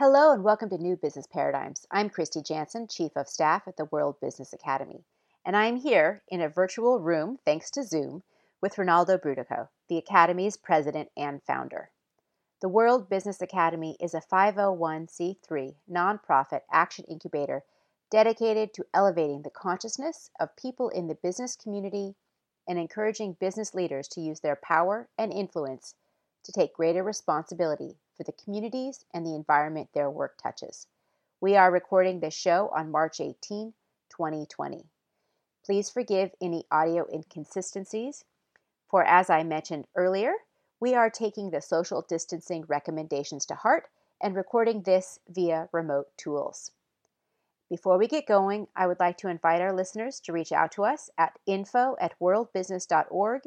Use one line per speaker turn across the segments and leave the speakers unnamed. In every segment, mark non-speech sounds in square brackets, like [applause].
Hello and welcome to New Business Paradigms. I'm Kristy Jansen, Chief of Staff at the World Business Academy, and I'm here in a virtual room, thanks to Zoom, with Rinaldo Brutoco, the Academy's president and founder. The World Business Academy is a 501c3 nonprofit action incubator dedicated to elevating the consciousness of people in the business community and encouraging business leaders to use their power and influence to take greater responsibility for the communities and the environment their work touches. We are recording this show on March 18, 2020. Please forgive any audio inconsistencies, for as I mentioned earlier, we are taking the social distancing recommendations to heart and recording this via remote tools. Before we get going, I would like to invite our listeners to reach out to us at info at worldbusiness.org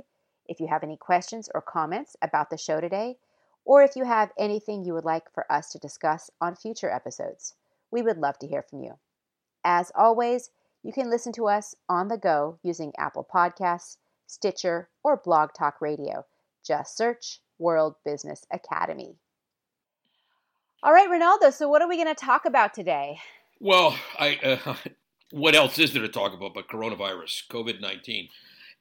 if you have any questions or comments about the show today or if you have anything you would like for us to discuss on future episodes. We would love to hear from you. As always, you can listen to us on the go using Apple Podcasts, Stitcher, or Blog Talk Radio. Just search World Business Academy. All right, Rinaldo, so what are we going to talk about today?
Well, I uh, [laughs] what else is there to talk about but coronavirus, COVID 19?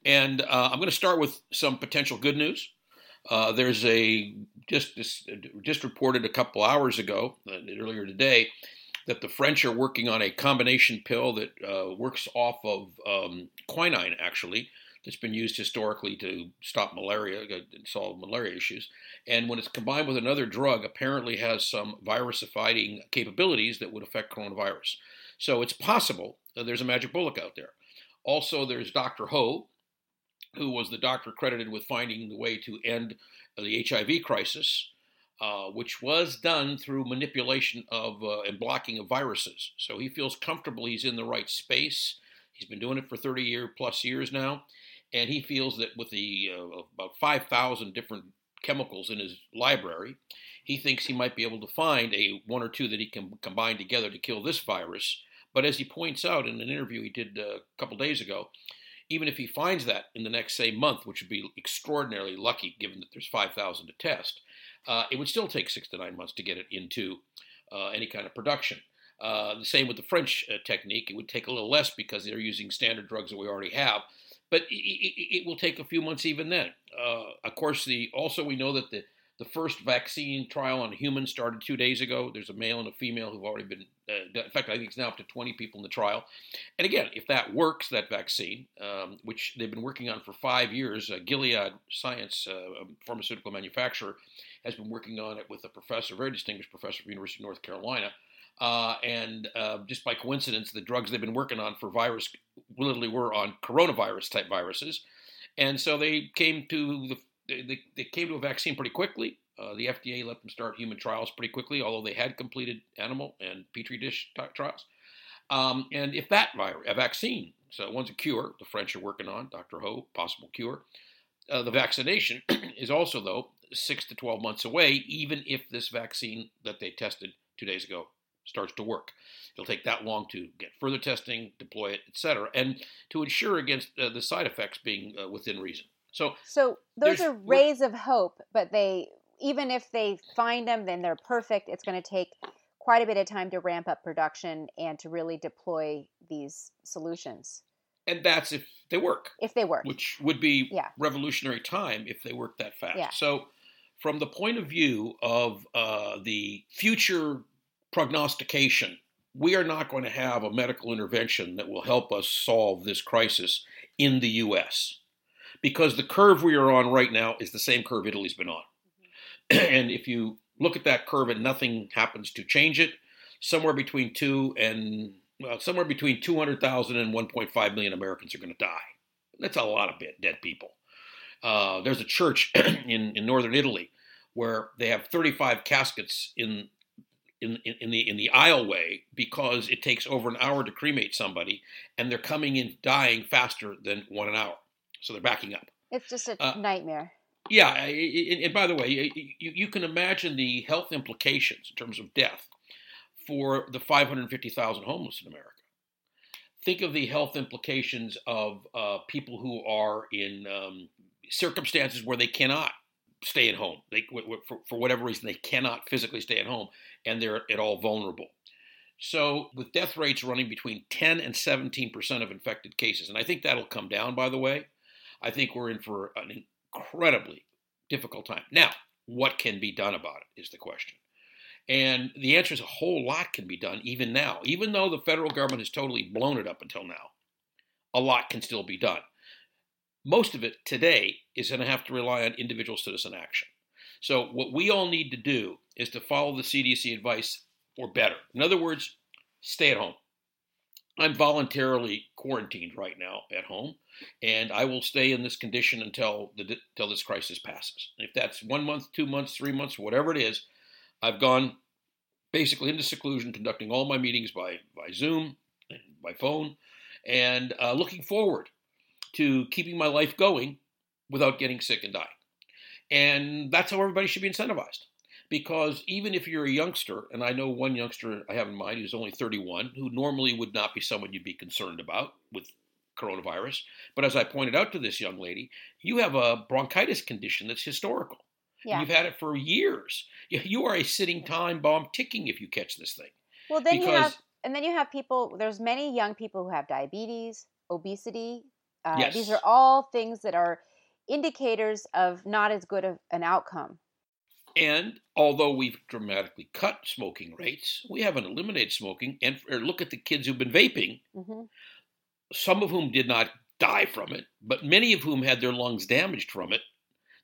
And uh, I'm going to start with some potential good news. Uh, there's a just just reported a couple hours ago, uh, earlier today, that the French are working on a combination pill that uh, works off of um, quinine, actually, that's been used historically to stop malaria, and solve malaria issues. And when it's combined with another drug, apparently has some virus-fighting capabilities that would affect coronavirus. So it's possible there's a magic bullet out there. Also, there's Dr. Ho, who was the doctor credited with finding the way to end the HIV crisis, uh, which was done through manipulation of uh, and blocking of viruses. So he feels comfortable he's in the right space. He's been doing it for 30 year plus years now, and he feels that with the uh, about 5,000 different chemicals in his library, he thinks he might be able to find a one or two that he can combine together to kill this virus. But as he points out in an interview he did uh, a couple days ago, even if he finds that in the next, say, month, which would be extraordinarily lucky given that there's 5,000 to test, uh, it would still take six to nine months to get it into uh, any kind of production. Uh, the same with the French uh, technique. It would take a little less because they're using standard drugs that we already have, but it, it, it will take a few months even then. Uh, of course, the also we know that the the first vaccine trial on humans started two days ago. There's a male and a female who've already been, uh, in fact, I think it's now up to 20 people in the trial. And again, if that works, that vaccine, um, which they've been working on for five years, uh, Gilead Science, uh, pharmaceutical manufacturer, has been working on it with a professor, very distinguished professor of University of North Carolina. Uh, and uh, just by coincidence, the drugs they've been working on for virus literally were on coronavirus type viruses. And so they came to the they, they came to a vaccine pretty quickly. Uh, the FDA let them start human trials pretty quickly, although they had completed animal and petri dish t- trials. Um, and if that virus, a vaccine, so one's a cure, the French are working on, Dr. Ho, possible cure. Uh, the vaccination [clears throat] is also, though, six to 12 months away, even if this vaccine that they tested two days ago starts to work. It'll take that long to get further testing, deploy it, etc., and to ensure against uh, the side effects being uh, within reason. So,
so those are rays of hope, but they even if they find them, then they're perfect. It's going to take quite a bit of time to ramp up production and to really deploy these solutions.
And that's if they work.
If they work,
which would be yeah. revolutionary time if they work that fast. Yeah. So, from the point of view of uh, the future prognostication, we are not going to have a medical intervention that will help us solve this crisis in the U.S because the curve we are on right now is the same curve Italy's been on. Mm-hmm. [clears throat] and if you look at that curve and nothing happens to change it, somewhere between two and well, somewhere between 200,000 and 1.5 million Americans are going to die. That's a lot of dead people. Uh, there's a church [clears throat] in, in northern Italy where they have 35 caskets in in, in, the in the aisleway because it takes over an hour to cremate somebody, and they're coming in dying faster than one an hour so they're backing up.
It's just a uh, nightmare.
Yeah, and by the way, you, you can imagine the health implications in terms of death for the 550,000 homeless in America. Think of the health implications of uh, people who are in um, circumstances where they cannot stay at home. They, for, for whatever reason, they cannot physically stay at home, and they're at all vulnerable. So, with death rates running between 10 and 17 percent of infected cases, and I think that'll come down. By the way, I think we're in for an incredibly difficult time. Now, what can be done about it is the question. And the answer is a whole lot can be done even now. Even though the federal government has totally blown it up until now, a lot can still be done. Most of it today is going to have to rely on individual citizen action. So, what we all need to do is to follow the CDC advice or better. In other words, stay at home. I'm voluntarily quarantined right now at home, and I will stay in this condition until the until this crisis passes. If that's one month, two months, three months, whatever it is, I've gone basically into seclusion, conducting all my meetings by by Zoom, and by phone, and uh, looking forward to keeping my life going without getting sick and dying. And that's how everybody should be incentivized because even if you're a youngster, and I know one youngster I have in mind who's only 31, who normally would not be someone you'd be concerned about with coronavirus, but as I pointed out to this young lady, you have a bronchitis condition that's historical. Yeah. You've had it for years. [laughs] You are a sitting time bomb ticking if you catch this thing.
Well, then because, you have, and then you have people. There's many young people who have diabetes, obesity. Uh, yes. These are all things that are indicators of not as good of an outcome.
And although we've dramatically cut smoking rates, we haven't eliminated smoking. And look at the kids who've been vaping, mm-hmm. some of whom did not die from it, but many of whom had their lungs damaged from it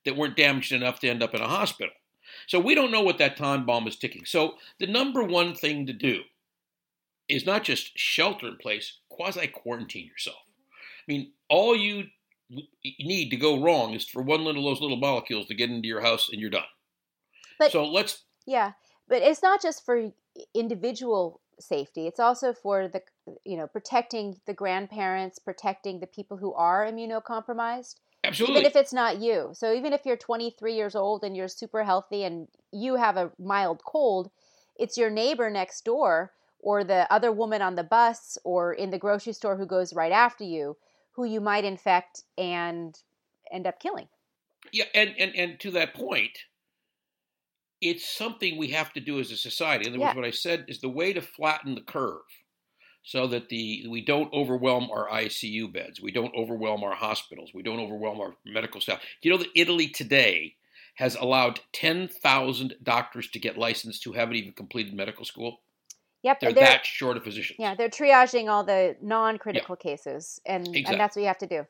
that weren't damaged enough to end up in a hospital. So we don't know what that time bomb is ticking. So the number one thing to do is not just shelter in place, quasi quarantine yourself. I mean, all you need to go wrong is for one little of those little molecules to get into your house and you're done. But so let's
yeah, but it's not just for individual safety. It's also for the you know protecting the grandparents, protecting the people who are immunocompromised.
Absolutely.
Even if it's not you. So even if you're 23 years old and you're super healthy and you have a mild cold, it's your neighbor next door or the other woman on the bus or in the grocery store who goes right after you who you might infect and end up killing.
Yeah, and and and to that point, it's something we have to do as a society. In other yeah. words, what I said is the way to flatten the curve so that the we don't overwhelm our ICU beds, we don't overwhelm our hospitals, we don't overwhelm our medical staff. You know that Italy today has allowed 10,000 doctors to get licensed who haven't even completed medical school.
Yep,
they're, they're that short of physicians.
Yeah, they're triaging all the non-critical yeah. cases, and exactly. and that's what you have to do.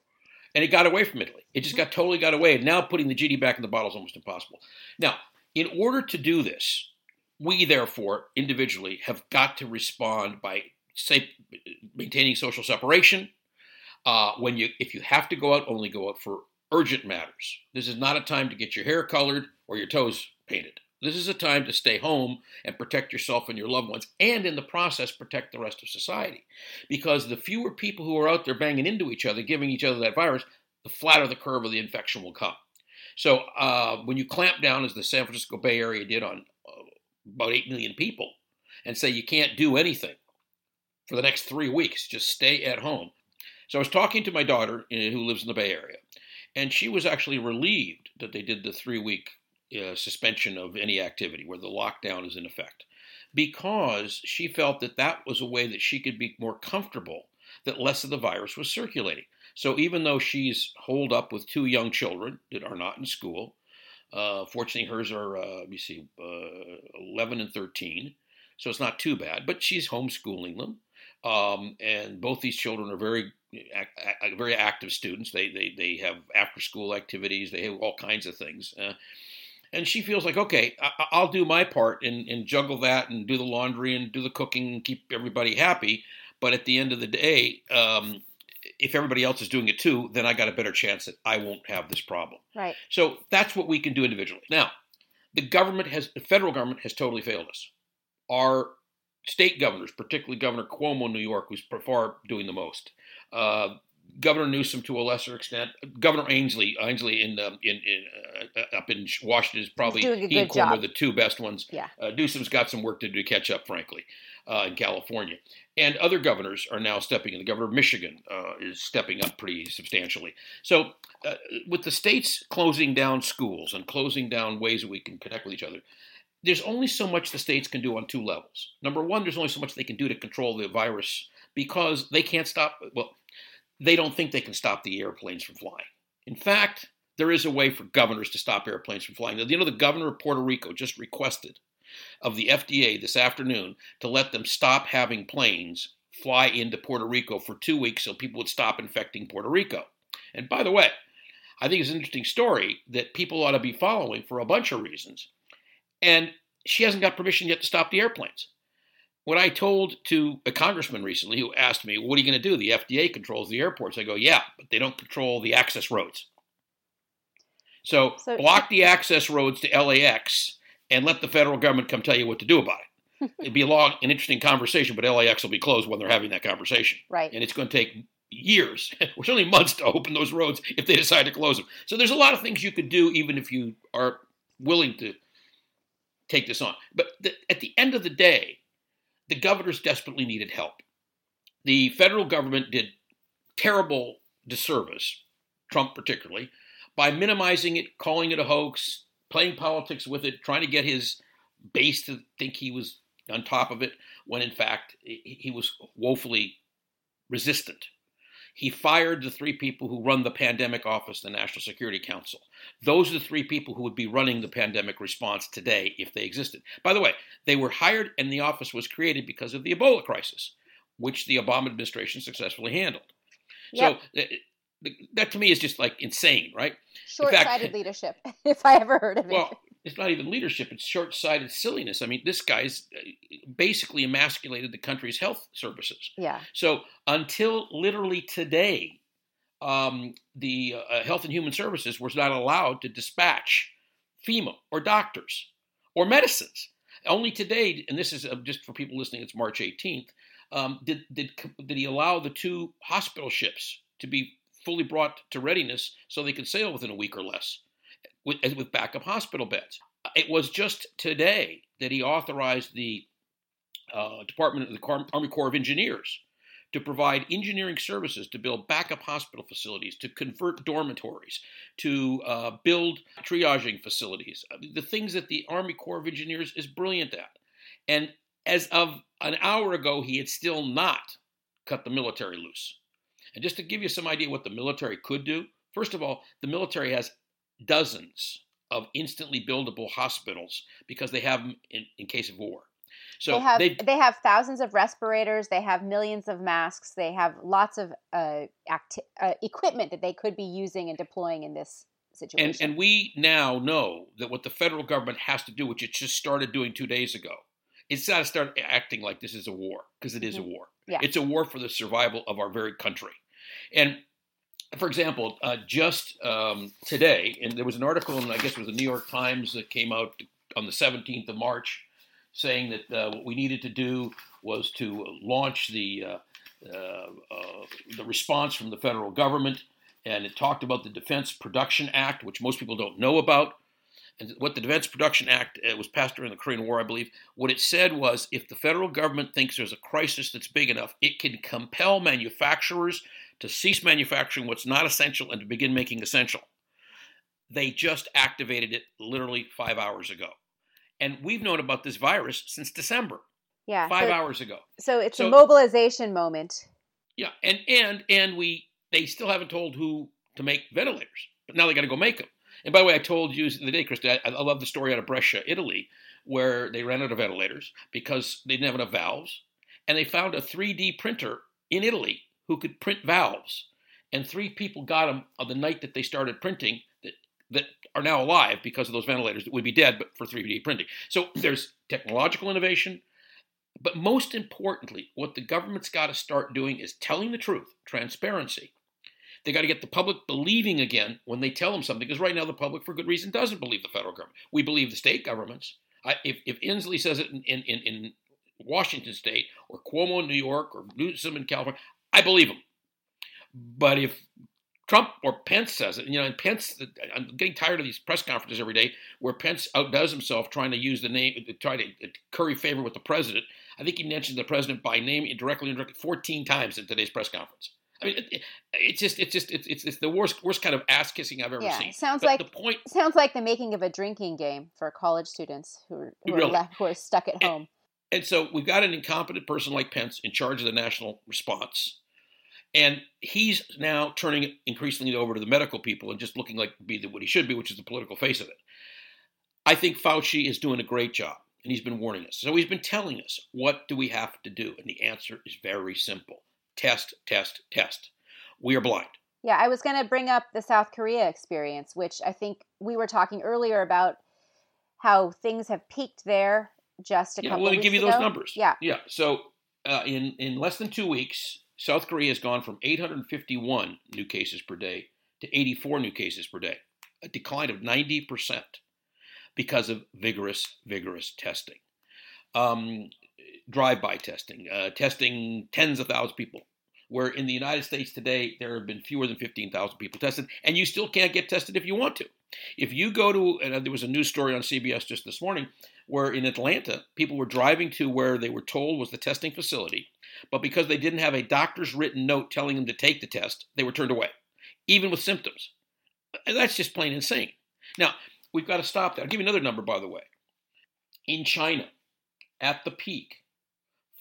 And it got away from Italy. It just mm-hmm. got totally got away. And now putting the genie back in the bottle is almost impossible. Now, in order to do this, we therefore individually have got to respond by say, maintaining social separation. Uh, when you, if you have to go out, only go out for urgent matters. This is not a time to get your hair colored or your toes painted. This is a time to stay home and protect yourself and your loved ones, and in the process, protect the rest of society. Because the fewer people who are out there banging into each other, giving each other that virus, the flatter the curve of the infection will come. So uh, when you clamp down, as the San Francisco Bay Area did on uh, about 8 million people, and say you can't do anything for the next three weeks, just stay at home. So I was talking to my daughter uh, who lives in the Bay Area, and she was actually relieved that they did the three week uh, suspension of any activity where the lockdown is in effect because she felt that that was a way that she could be more comfortable that less of the virus was circulating. So even though she's holed up with two young children that are not in school, uh, fortunately hers are, uh, let me see, uh, 11 and 13, so it's not too bad. But she's homeschooling them, um, and both these children are very very active students. They they they have after school activities. They have all kinds of things. Uh, and she feels like, okay, I- will do my part and, and juggle that and do the laundry and do the cooking and keep everybody happy. But at the end of the day, um, if everybody else is doing it too, then I got a better chance that I won't have this problem.
Right.
So that's what we can do individually. Now, the government has, the federal government has totally failed us. Our state governors, particularly Governor Cuomo in New York, who's by far doing the most, uh, Governor Newsom to a lesser extent. Governor Inslee, Inslee in um, in, in uh, up in Washington is probably
he
and Cuomo are the two best ones.
Yeah.
Uh, Newsom's got some work to do to catch up, frankly, uh, in California, and other governors are now stepping in. The governor of Michigan uh, is stepping up pretty substantially. So, uh, with the states closing down schools and closing down ways that we can connect with each other, there's only so much the states can do on two levels. Number one, there's only so much they can do to control the virus because they can't stop. Well, they don't think they can stop the airplanes from flying. In fact, there is a way for governors to stop airplanes from flying. You know, the governor of Puerto Rico just requested of the FDA this afternoon to let them stop having planes fly into Puerto Rico for two weeks so people would stop infecting Puerto Rico. And by the way, I think it's an interesting story that people ought to be following for a bunch of reasons. And she hasn't got permission yet to stop the airplanes. What I told to a congressman recently who asked me, What are you going to do? The FDA controls the airports. I go, Yeah, but they don't control the access roads. So, so block the access roads to LAX and let the federal government come tell you what to do about it. [laughs] It'd be a long and interesting conversation, but LAX will be closed when they're having that conversation.
Right.
And it's going to take years, [laughs] or certainly months to open those roads if they decide to close them. So there's a lot of things you could do even if you are willing to take this on. But the, at the end of the day, the governors desperately needed help. The federal government did terrible disservice, Trump particularly, by minimizing it, calling it a hoax, playing politics with it, trying to get his base to think he was on top of it, when in fact he was woefully resistant. He fired the three people who run the pandemic office, the National Security Council. Those are the three people who would be running the pandemic response today if they existed. By the way, they were hired and the office was created because of the Ebola crisis, which the Obama administration successfully handled. Yep. Eh, eh, so that to me is just like insane, right?
Short-sighted leadership, [laughs] if I ever heard of it.
Well, it's not even leadership; it's short-sighted silliness. I mean, this guy's uh, basically emasculated the country's health services.
Yeah.
So until literally today, um, the uh, Health and Human Services was not allowed to dispatch FEMA or doctors or medicines. Only today, and this is uh, just for people listening, it's March 18th. Um, did did did he allow the two hospital ships to be fully brought to readiness so they could sail within a week or less with, with backup hospital beds. It was just today that he authorized the uh, Department of the Army Corps of Engineers to provide engineering services to build backup hospital facilities, to convert dormitories, to uh, build triaging facilities, the things that the Army Corps of Engineers is brilliant at. And as of an hour ago, he had still not cut the military loose. And just to give you some idea what the military could do, first of all, the military has dozens of instantly buildable hospitals because they have them in, in case of war.
So they have they have thousands of respirators. They have millions of masks. They have lots of uh, acti- uh, equipment that they could be using and deploying in this situation.
And, and we now know that what the federal government has to do, which it just started doing two days ago, it's got to start acting like this is a war because it is mm-hmm. a war.
Yeah.
It's a war for the survival of our very country. And for example, uh, just um, today, and there was an article, and I guess it was the New York Times that came out on the 17th of March, saying that uh, what we needed to do was to launch the uh, uh, uh the response from the federal government, and it talked about the Defense Production Act, which most people don't know about. And what the Defense Production Act was passed during the Korean War, I believe. What it said was, if the federal government thinks there's a crisis that's big enough, it can compel manufacturers to cease manufacturing what's not essential and to begin making essential. They just activated it literally five hours ago. And we've known about this virus since December.
Yeah.
Five so, hours ago.
So it's so, a mobilization moment.
Yeah, and and and we they still haven't told who to make ventilators, but now they got to go make them. And by the way, I told you the day, Krista, I, I love the story out of Brescia, Italy, where they ran out of ventilators because they didn't have enough valves, and they found a 3D printer in Italy who could print valves. And three people got them on the night that they started printing that, that are now alive because of those ventilators that would be dead but for 3D printing. So [clears throat] there's technological innovation. But most importantly, what the government's got to start doing is telling the truth, transparency. They got to get the public believing again when they tell them something, because right now the public, for good reason, doesn't believe the federal government. We believe the state governments. I, if, if Inslee says it in, in, in Washington State, or Cuomo in New York, or Newsom in California, I believe him. But if Trump or Pence says it, you know, and Pence, I'm getting tired of these press conferences every day where Pence outdoes himself trying to use the name, to try to curry favor with the president. I think he mentioned the president by name directly indirectly 14 times in today's press conference. I mean, it, it's just, it's just, it's, it's, it's, the worst, worst kind of ass kissing I've ever
yeah,
seen.
Sounds
but
like
the point.
Sounds like the making of a drinking game for college students who are, who,
Really?
are, left, who are stuck at home.
And so we've got an incompetent person like Pence in charge of the national response. And he's now turning increasingly over to the medical people and just looking like be the, what he should be, which is the political face of it. I think Fauci is doing a great job, and he's been warning us. So he's been telling us what do we have to do, and the answer is very simple: test, test, test. We are blind.
Yeah, I was going to bring up the South Korea experience, which I think we were talking earlier about how things have peaked there just a
Yeah,
couple
let me
weeks
give you
ago.
those numbers.
Yeah.
yeah. So uh, in in less than two weeks, South Korea has gone from 851 new cases per day to 84 new cases per day, a decline of 90 percent because of vigorous, vigorous testing, um, drive-by testing, uh, testing tens of thousands of people. Where in the United States today there have been fewer than 15,000 people tested, and you still can't get tested if you want to. If you go to, and there was a news story on CBS just this morning where in Atlanta, people were driving to where they were told was the testing facility, but because they didn't have a doctor's written note telling them to take the test, they were turned away, even with symptoms. That's just plain insane. Now, we've got to stop that. I'll give you another number, by the way. In China, at the peak,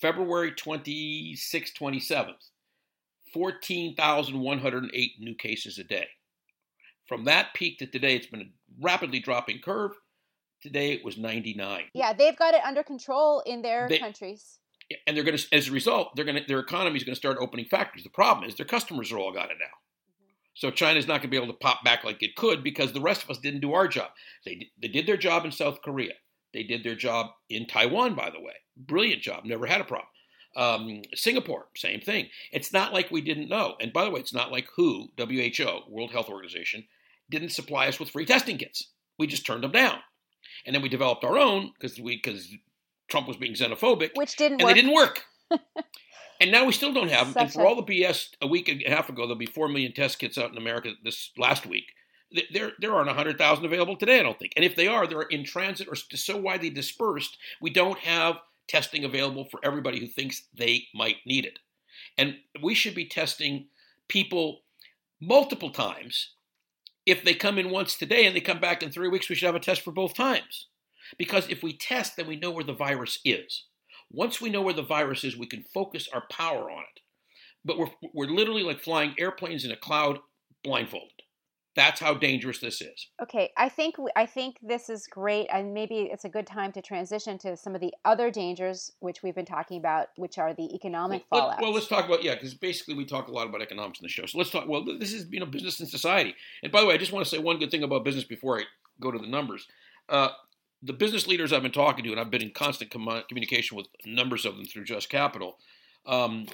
February 26th, 27th, 14,108 new cases a day. From that peak to today, it's been a rapidly dropping curve. Today it was 99.
Yeah, they've got it under control in their
They-
countries.
and they're going to, as a result, they're going to, their economy is going to start opening factories. The problem is their customers are all got it now. So China's not going to be able to pop back like it could because the rest of us didn't do our job. They they did their job in South Korea. They did their job in Taiwan, by the way. Brilliant job. Never had a problem. Um, Singapore, same thing. It's not like we didn't know. And by the way, it's not like WHO, WHO, World Health Organization, didn't supply us with free testing kits. We just turned them down, and then we developed our own because we because Trump was being xenophobic
Which didn't
and
work.
they didn't work. [laughs] and now we still don't have them. And for
a-
all the BS, a week and a half ago, there'll be four million test kits out in America this last week. There, there aren't 100,000 available today, I don't think. And if they are, they're in transit or so widely dispersed, we don't have testing available for everybody who thinks they might need it. And we should be testing people multiple times. If they come in once today and they come back in three weeks, we should have a test for both times. Because if we test, then we know where the virus is. Once we know where the virus is, we can focus our power on it. But we're, we're literally like flying airplanes in a cloud blindfolded. That's how dangerous this is.
Okay, I think I think this is great, and maybe it's a good time to transition to some of the other dangers which we've been talking about, which are the economic
well,
fallout.
well, let's talk about yeah, because basically we talk a lot about economics in the show. So let's talk. Well, this is you know business and society. And by the way, I just want to say one good thing about business before I go to the numbers. Uh, the business leaders I've been talking to, and I've been in constant commu- communication with numbers of them through Just Capital, um,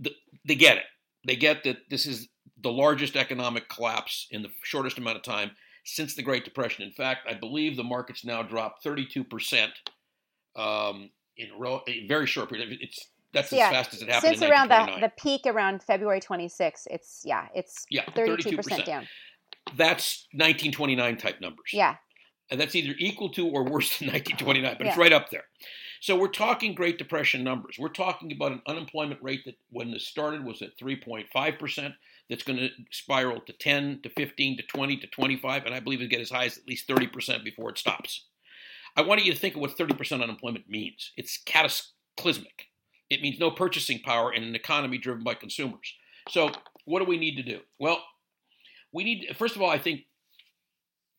th- they get it. They get that this is the largest economic collapse in the shortest amount of time since the Great Depression. In fact, I believe the market's now dropped 32 percent um, in a very short period. It's that's
Yeah,
as fast as it happened
Since
in
around the, the peak around February 26th, it's yeah, it's
yeah,
32
32
percent down.
That's 1929 type numbers.
Yeah,
and that's either equal to or worse than 1929, but it's right up there. So we're talking Great Depression numbers. We're talking about an unemployment rate that, when this started, was at 3.5 percent. That's going to spiral to 10 to 15 to 20 to 25, and I believe it'll get as high as at least 30 percent before it stops. I want you to think of what 30 percent unemployment means. It's cataclysmic. It means no purchasing power in an economy driven by consumers. So what do we need to do? Well, we need first of all, I think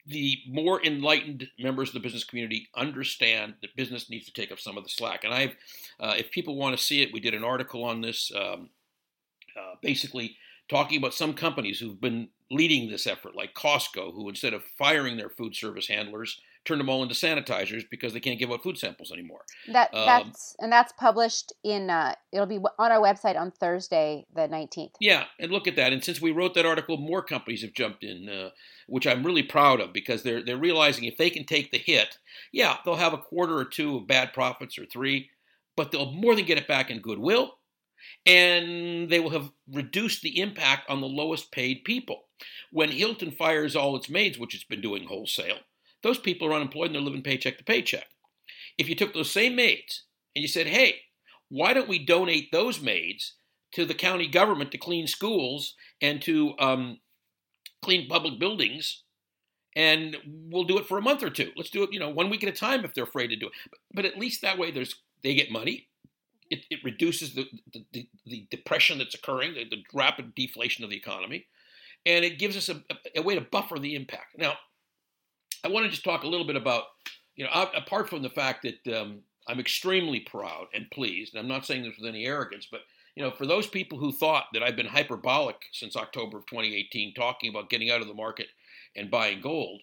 the more enlightened members of the business community understand that business needs to take up some of the slack. And I've, uh, if people want to see it, we did an article on this, um, uh, basically talking about some companies who've been leading this effort, like Costco, who instead of firing their food service handlers, turned them all into sanitizers because they can't give out food samples anymore.
that
Um,
that's and that's published in uh, it'll be on our website on Thursday the 19th.
Yeah, and look at that. And since we wrote that article, more companies have jumped in, uh, which I'm really proud of because they're they're realizing if they can take the hit, yeah, they'll have a quarter or two of bad profits or three, but they'll more than get it back in goodwill, and they will have reduced the impact on the lowest paid people. When Hilton fires all its maids, which it's been doing wholesale, those people are unemployed and they're living paycheck to paycheck. If you took those same maids and you said, hey, why don't we donate those maids to the county government to clean schools and to um, clean public buildings and we'll do it for a month or two. Let's do it, you know, one week at a time if they're afraid to do it. But, but at least that way, there's they get money. It, it reduces the, the, the, depression that's occurring, the, the, rapid deflation of the economy, and it gives us a, a, way to buffer the impact. Now, I want to just talk a little bit about, you know, apart from the fact that um, I'm extremely proud and pleased, and I'm not saying this with any arrogance, but you know, for those people who thought that I've been hyperbolic since October of 2018, talking about getting out of the market and buying gold,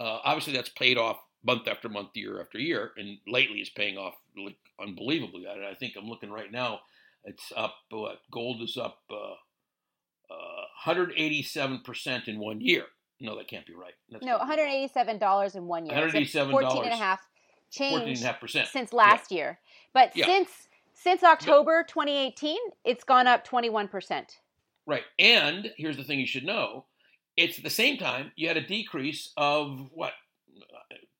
uh, obviously that's paid off month after month, year after year, and lately it's paying off really unbelievably. I, I think I'm looking right now, it's up. What gold is up uh, uh, 187% in one year. No, that can't be right.
That's no, $187 in one year. $187. 14 and a half change since last yeah. year. But yeah. since since October 2018, it's gone up 21%.
Right. And here's the thing you should know it's at the same time you had a decrease of what?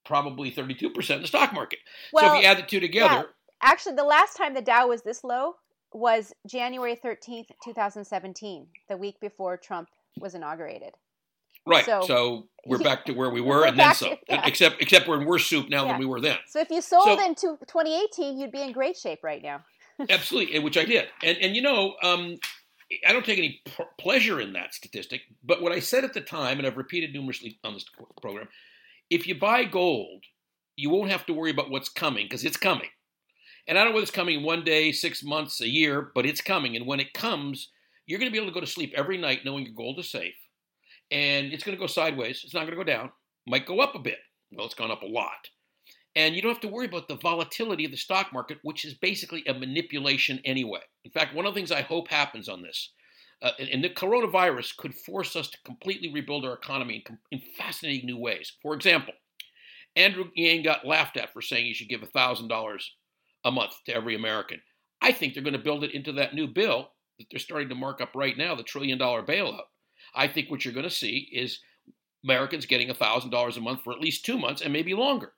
Probably 32% in the stock market. Well, so if you add the two together. Yeah.
Actually, the last time the Dow was this low was January 13th, 2017, the week before Trump was inaugurated.
Right. So, so we're back to where we [laughs] were, and then some. Yeah. Except, except we're in worse soup now yeah. than we were then.
So if you sold so, in 2018, you'd be in great shape right now. [laughs]
absolutely, which I did. And and you know, um, I don't take any p- pleasure in that statistic. But what I said at the time, and I've repeated numerously on this program, if you buy gold, you won't have to worry about what's coming because it's coming. And I don't know whether it's coming one day, six months, a year, but it's coming. And when it comes, you're going to be able to go to sleep every night knowing your gold is safe and it's going to go sideways. It's not going to go down. Might go up a bit. Well, it's gone up a lot. And you don't have to worry about the volatility of the stock market, which is basically a manipulation anyway. In fact, one of the things I hope happens on this, uh, and the coronavirus could force us to completely rebuild our economy in, in fascinating new ways. For example, Andrew Yang got laughed at for saying you should give $1,000 a month to every American. I think they're going to build it into that new bill that they're starting to mark up right now, the trillion dollar bailout. I think what you're going to see is Americans getting $1,000 a month for at least two months and maybe longer.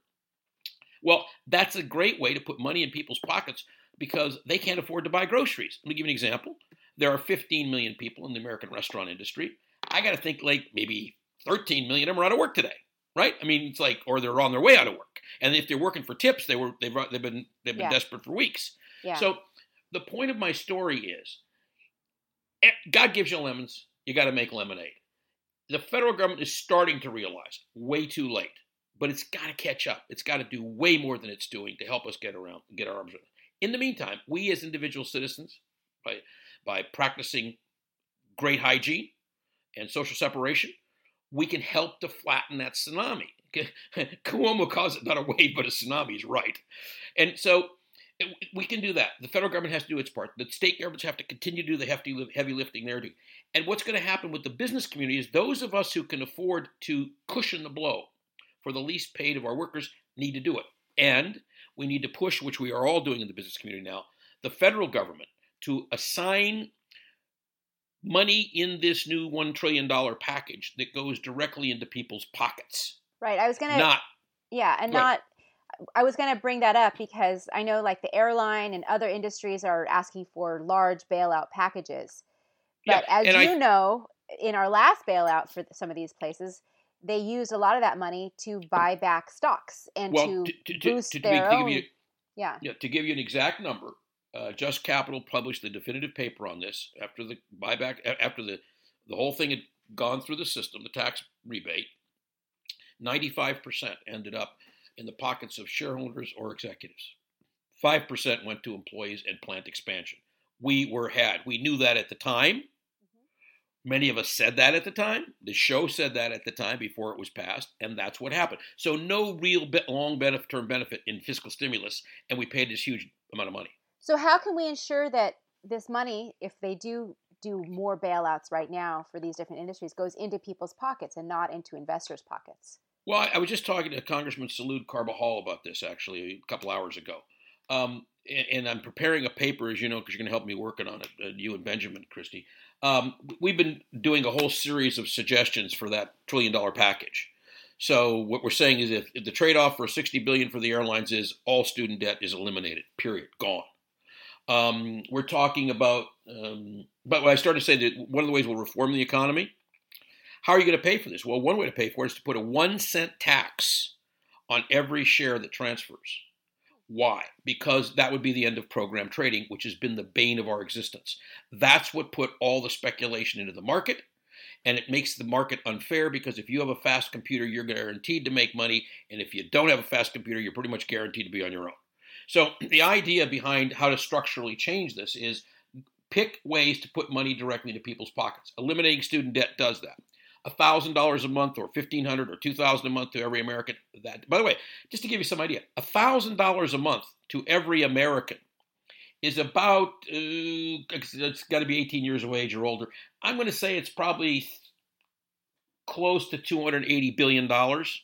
Well, that's a great way to put money in people's pockets because they can't afford to buy groceries. Let me give you an example. There are 15 million people in the American restaurant industry. I got to think like maybe 13 million of them are out of work today, right? I mean, it's like, or they're on their way out of work. And if they're working for tips, they were they've they've been they've been yeah. desperate for weeks. Yeah. So the point of my story is, eh, God gives you lemons you got to make lemonade. The federal government is starting to realize way too late, but it's got to catch up. It's got to do way more than it's doing to help us get around, get our arms around. In the meantime, we as individual citizens, by by practicing great hygiene and social separation, we can help to flatten that tsunami. [laughs] Cuomo calls it not a wave but a tsunami. Is right, and so we can do that. The federal government has to do its part. The state governments have to continue to do the hefty, heavy lifting they're doing. And what's going to happen with the business community is those of us who can afford to cushion the blow for the least paid of our workers need to do it. And we need to push, which we are all doing in the business community now, the federal government to assign money in this new $1 trillion package that goes directly into people's pockets.
Right. I was going to. Not. Yeah, and not I was going to bring that up because I know like the airline and other industries are asking for large bailout packages. But yeah, as you I, know, in our last bailout for some of these places, they used a lot of that money to buy back stocks and well, to, to, to, boost to, their own. You, yeah.
yeah. To give you an exact number, uh, Just Capital published the definitive paper on this after the buyback, after the the whole thing had gone through the system, the tax rebate. Ninety-five percent ended up in the pockets of shareholders or executives. 5% went to employees and plant expansion. We were had. We knew that at the time. Mm-hmm. Many of us said that at the time. The show said that at the time before it was passed, and that's what happened. So, no real long term benefit in fiscal stimulus, and we paid this huge amount of money.
So, how can we ensure that this money, if they do do more bailouts right now for these different industries, goes into people's pockets and not into investors' pockets?
Well, I was just talking to Congressman Salud Carbajal about this actually a couple hours ago. Um, and I'm preparing a paper, as you know, because you're going to help me working on it, uh, you and Benjamin, Kristy. Um, we've been doing a whole series of suggestions for that trillion dollar package. So what we're saying is, if, if the trade off for 60 billion for the airlines is all student debt is eliminated, period, gone. Um, we're talking about, um, but I started to say that one of the ways we'll reform the economy, how are you going to pay for this? Well, one way to pay for it is to put a one cent tax on every share that transfers. Why? Because that would be the end of program trading, which has been the bane of our existence. That's what put all the speculation into the market, and it makes the market unfair because if you have a fast computer, you're guaranteed to make money, and if you don't have a fast computer, you're pretty much guaranteed to be on your own. So the idea behind how to structurally change this is pick ways to put money directly into people's pockets. Eliminating student debt does that thousand dollars a month or fifteen hundred or two thousand a month to every American. That, by the way, just to give you some idea, thousand dollars a month to every American is about uh, it's got to be eighteen years of age or older. I'm going to say it's probably close to two hundred eighty billion dollars.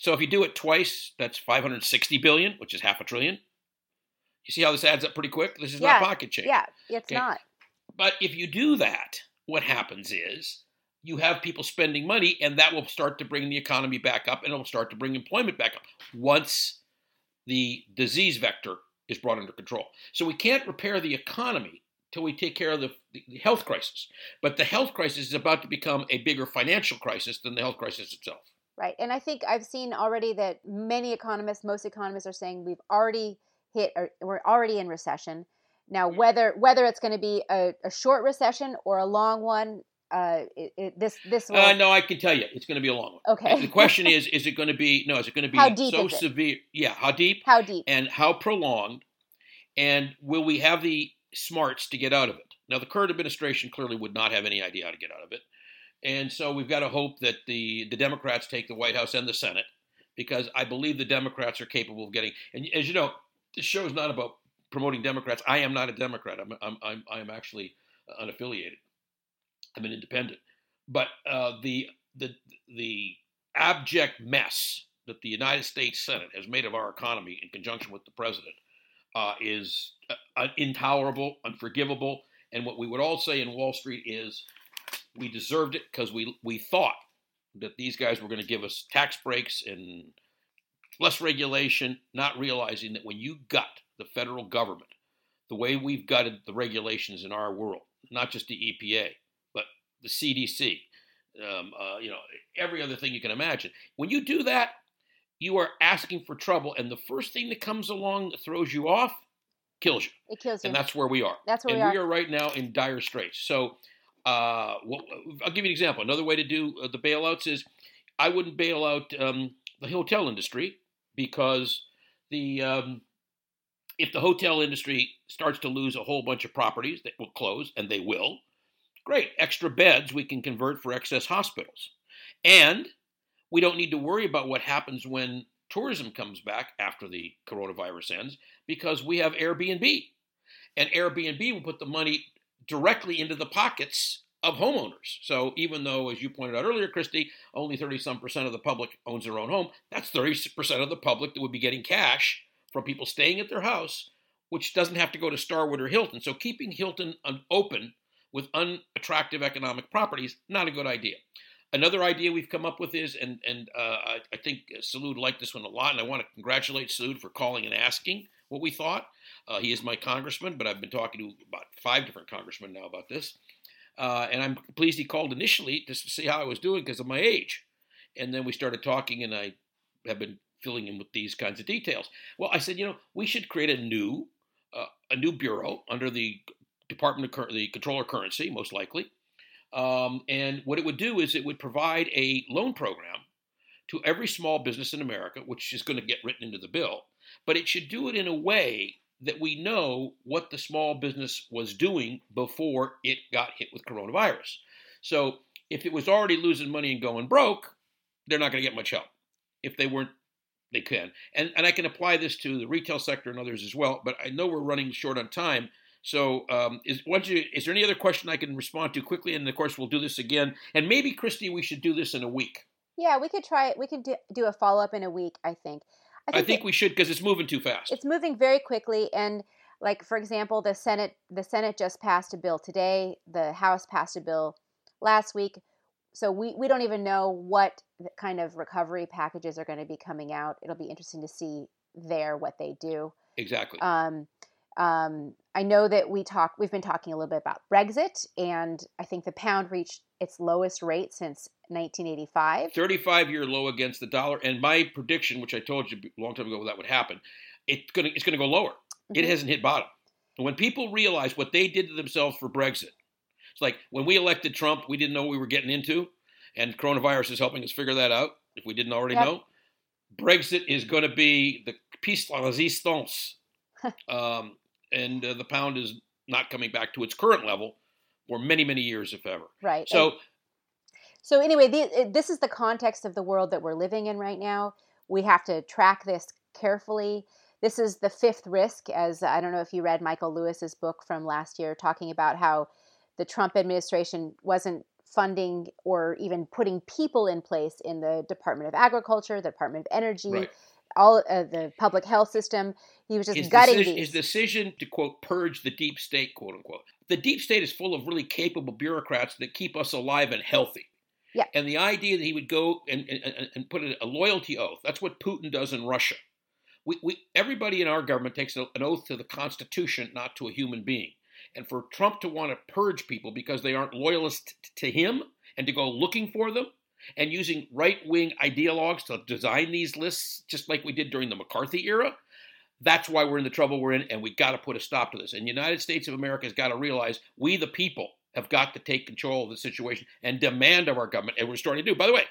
So if you do it twice, that's 560 billion, which is half a trillion. You see how this adds up pretty quick? This is
yeah,
not pocket change.
Yeah, it's okay? not.
But if you do that, what happens is you have people spending money, and that will start to bring the economy back up and it will start to bring employment back up once the disease vector is brought under control. So we can't repair the economy till we take care of the, the, health crisis. But the health crisis is about to become a bigger financial crisis than the health crisis itself.
Right. And I think I've seen already that many economists, most economists are saying we've already hit or we're already in recession. Now, whether whether it's going to be a, a, short recession or a long one, uh, it, it, this this
will... uh, no, I can tell you, it's going to be a long one.
Okay.
the question [laughs] is, is it going to be no? Is it going to be
how deep
so severe? Yeah, how deep?
How deep?
And how prolonged? And will we have the smarts to get out of it? Now, the current administration clearly would not have any idea how to get out of it, and so we've got to hope that the the Democrats take the White House and the Senate, because I believe the Democrats are capable of getting. And as you know, this show is not about promoting Democrats. I am not a Democrat. I'm I'm I'm, I'm actually unaffiliated. I'm an independent. But uh, the the the abject mess that the United States Senate has made of our economy in conjunction with the president uh, is uh, intolerable, unforgivable. And what we would all say in Wall Street is we deserved it because we we thought that these guys were going to give us tax breaks and less regulation, not realizing that when you gut the federal government, the way we've gutted the regulations in our world, not just the EPA, but the CDC, um, uh, you know, every other thing you can imagine. When you do that, you are asking for trouble, and the first thing that comes along that throws you off kills you.
It kills you,
and that's where we are.
That's where
and
we are.
we are right now in dire straits. So, uh, well, I'll give you an example. Another way to do uh, the bailouts is I wouldn't bail out um, the hotel industry because the um, if the hotel industry starts to lose a whole bunch of properties that will close, and they will, Great, extra beds we can convert for excess hospitals. And we don't need to worry about what happens when tourism comes back after the coronavirus ends because we have Airbnb. And Airbnb will put the money directly into the pockets of homeowners. So even though, as you pointed out earlier, Kristy, only 30 some percent of the public owns their own home, that's 30 percent of the public that would be getting cash from people staying at their house, which doesn't have to go to Starwood or Hilton. So keeping Hilton open with unattractive economic properties, not a good idea. Another idea we've come up with is, and and uh, I, I, think Salud liked this one a lot, and I want to congratulate Salud for calling and asking what we thought. Uh, he is my congressman, but I've been talking to about five different congressmen now about this, uh, and I'm pleased he called initially to see how I was doing because of my age, and then we started talking, and I have been filling in with these kinds of details. Well, I said, you know, we should create a new uh, a new bureau under the Department of the Controller Currency, most likely. Um, and what it would do is it would provide a loan program to every small business in America, which is going to get written into the bill, but it should do it in a way that we know what the small business was doing before it got hit with coronavirus. So if it was already losing money and going broke, they're not going to get much help. If they weren't, they can. And, and I can apply this to the retail sector and others as well, but I know we're running short on time. So, um, is you, is there any other question I can respond to quickly? And of course, we'll do this again. And maybe, Kristy, we should do this in a week.
Yeah, we could try it. We could do, do a follow up in a week. I think.
I think, I think we should because it's moving too fast.
It's moving very quickly, and like for example, the Senate the Senate just passed a bill today. The House passed a bill last week. So we, we don't even know what kind of recovery packages are going to be coming out. It'll be interesting to see there what they do.
Exactly.
Um, um, I know that we talk. We've been talking a little bit about Brexit, and I think the pound reached its lowest rate since 1985.
35 year low against the dollar. And my prediction, which I told you a long time ago that would happen, it's going to it's going to go lower. Mm-hmm. It hasn't hit bottom. And when people realize what they did to themselves for Brexit, it's like when we elected Trump, we didn't know what we were getting into, and coronavirus is helping us figure that out. If we didn't already yep. know, Brexit is going to be the piece de résistance, [laughs] um, and uh, the pound is not coming back to its current level for many, many years, if ever.
Right.
So.
And, so anyway, the, this is the context of the world that we're living in right now. We have to track this carefully. This is the fifth risk, as I don't know if you read Michael Lewis's book from last year, talking about how the Trump administration wasn't funding or even putting people in place in the Department of Agriculture, the Department of Energy, right. All uh, the public health system. He was just his gutting
decision,
these.
His decision to quote purge the deep state, quote unquote. The deep state is full of really capable bureaucrats that keep us alive and healthy.
Yeah.
And the idea that he would go and, and, and put a loyalty oath, that's what Putin does in Russia. We, we, everybody in our government takes an oath to the Constitution, not to a human being. And for Trump to want to purge people because they aren't loyalists to him and to go looking for them and using right wing ideologues to design these lists, just like we did during the McCarthy era, that's why we're in the trouble we're in, and we got to put a stop to this. And the United States of America has got to realize we, the people, have got to take control of the situation and demand of our government, and we're starting to do. By the way,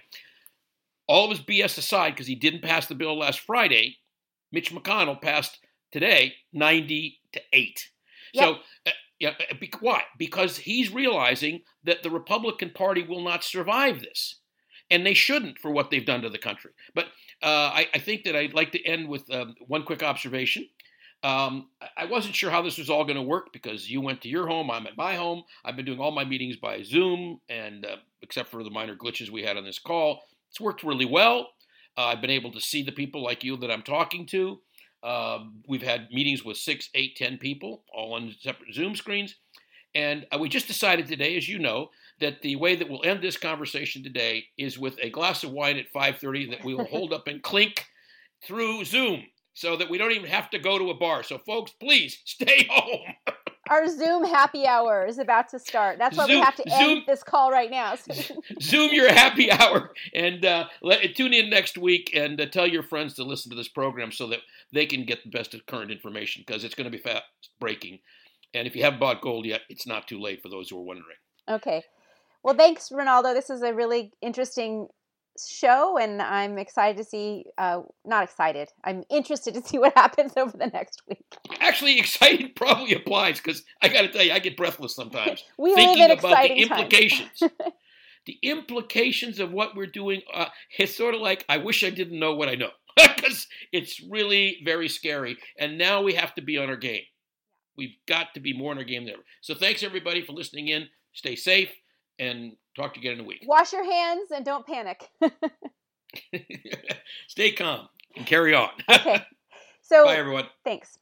all of his BS aside, because he didn't pass the bill last Friday, Mitch McConnell passed today 90 to 8. Yep. So, uh, yeah, uh, why? Because he's realizing that the Republican Party will not survive this, and they shouldn't for what they've done to the country. But uh, I, I, think that I'd like to end with um, one quick observation. Um, I wasn't sure how this was all going to work because you went to your home, I'm at my home. I've been doing all my meetings by Zoom, and uh, except for the minor glitches we had on this call, it's worked really well. Uh, I've been able to see the people like you that I'm talking to. Uh, we've had meetings with six, eight, ten people, all on separate Zoom screens. And uh, we just decided today, as you know, that the way that we'll end this conversation today is with a glass of wine at 5:30 that we will [laughs] hold up and clink through Zoom, so that we don't even have to go to a bar. So, folks, please [laughs] stay home.
Our Zoom happy hour is about to start. That's why Zoom, we have to end Zoom, this call right now. [laughs]
Zoom your happy hour and uh, let, tune in next week and uh, tell your friends to listen to this program so that they can get the best of current information because it's going to be fast breaking. And if you haven't bought gold yet, it's not too late for those who are wondering.
Okay. Well, thanks, Rinaldo. This is a really interesting show, and I'm excited to see. Uh, not excited. I'm interested to [laughs] see what happens over the next week.
Actually, [laughs] excited probably applies because I got to tell you, I get breathless sometimes [laughs]
we
thinking
live in
about the
implications.
the implications of what we're doing. Uh, it's sort of like I wish I didn't know what I know because it's really very scary. And now we have to be on our game. We've got to be more on our game than ever. So thanks everybody for listening in. Stay safe and talk to you again in a week.
Wash your hands and don't panic. [laughs] [laughs]
Stay calm and carry on.
okay. [laughs] So
bye everyone.
Thanks.